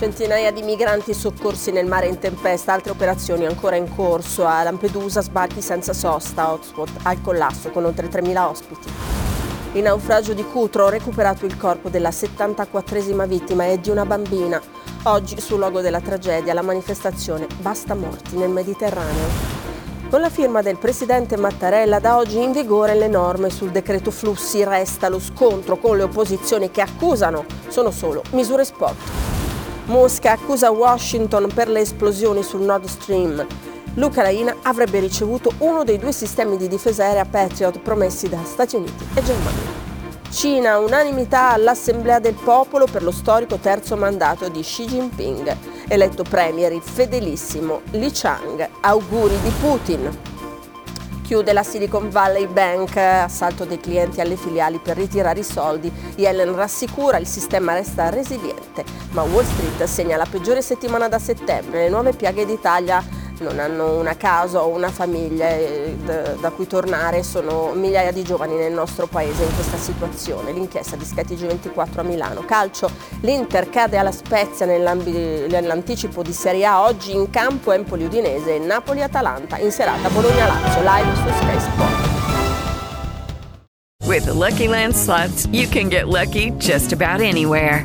Centinaia di migranti soccorsi nel mare in tempesta, altre operazioni ancora in corso. A Lampedusa sbarchi senza sosta, hotspot al collasso con oltre 3.000 ospiti. Il naufragio di Cutro, ha recuperato il corpo della 74esima vittima e di una bambina. Oggi, sul luogo della tragedia, la manifestazione Basta morti nel Mediterraneo. Con la firma del presidente Mattarella da oggi in vigore le norme sul decreto flussi, resta lo scontro con le opposizioni che accusano sono solo misure spot. Mosca accusa Washington per le esplosioni sul Nord Stream. L'Ucraina avrebbe ricevuto uno dei due sistemi di difesa aerea Patriot promessi da Stati Uniti e Germania. Cina, unanimità all'Assemblea del Popolo per lo storico terzo mandato di Xi Jinping. Eletto premier il fedelissimo Li Chang. Auguri di Putin. Chiude la Silicon Valley Bank, assalto dei clienti alle filiali per ritirare i soldi. Yellen rassicura il sistema resta resiliente, ma Wall Street segna la peggiore settimana da settembre. Le nuove piaghe d'Italia non hanno una casa o una famiglia da cui tornare, sono migliaia di giovani nel nostro paese in questa situazione. L'inchiesta di Sky 24 a Milano. Calcio, l'Inter cade alla Spezia nell'anticipo di Serie A oggi in campo Empoli Udinese e Napoli-Atalanta in serata Bologna-Lazio live su Sky Sport. With the Lucky Land slots, you can get lucky just about anywhere.